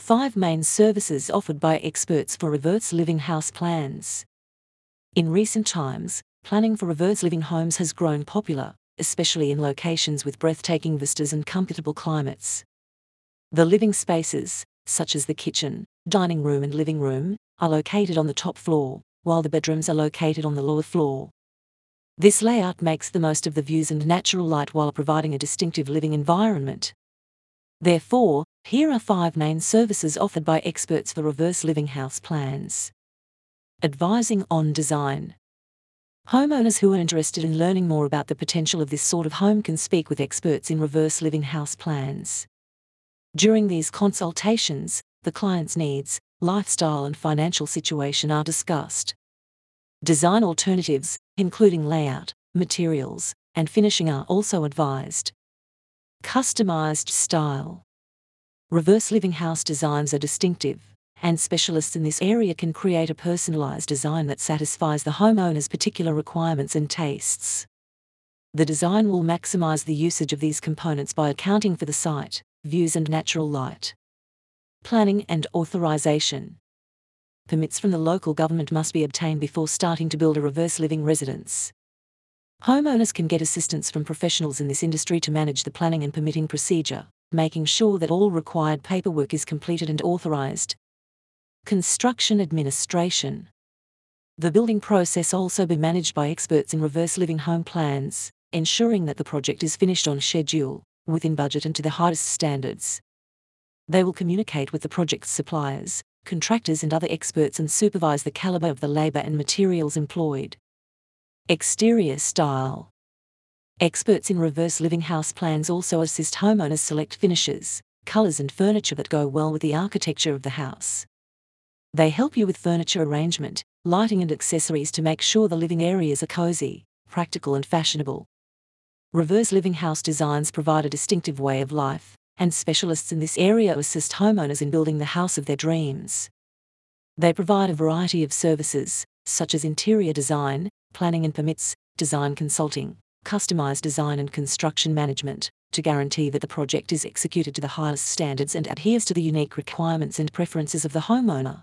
Five main services offered by experts for reverse living house plans. In recent times, planning for reverse living homes has grown popular, especially in locations with breathtaking vistas and comfortable climates. The living spaces, such as the kitchen, dining room, and living room, are located on the top floor, while the bedrooms are located on the lower floor. This layout makes the most of the views and natural light while providing a distinctive living environment. Therefore, here are five main services offered by experts for reverse living house plans. Advising on design. Homeowners who are interested in learning more about the potential of this sort of home can speak with experts in reverse living house plans. During these consultations, the client's needs, lifestyle, and financial situation are discussed. Design alternatives, including layout, materials, and finishing, are also advised. Customized style. Reverse living house designs are distinctive, and specialists in this area can create a personalized design that satisfies the homeowner's particular requirements and tastes. The design will maximize the usage of these components by accounting for the site, views, and natural light. Planning and authorization. Permits from the local government must be obtained before starting to build a reverse living residence. Homeowners can get assistance from professionals in this industry to manage the planning and permitting procedure, making sure that all required paperwork is completed and authorised. Construction administration. The building process also be managed by experts in reverse living home plans, ensuring that the project is finished on schedule, within budget and to the highest standards. They will communicate with the project's suppliers, contractors and other experts and supervise the calibre of the labour and materials employed. Exterior style. Experts in reverse living house plans also assist homeowners select finishes, colours, and furniture that go well with the architecture of the house. They help you with furniture arrangement, lighting, and accessories to make sure the living areas are cosy, practical, and fashionable. Reverse living house designs provide a distinctive way of life, and specialists in this area assist homeowners in building the house of their dreams. They provide a variety of services, such as interior design, planning and permits, design consulting, customized design and construction management, to guarantee that the project is executed to the highest standards and adheres to the unique requirements and preferences of the homeowner.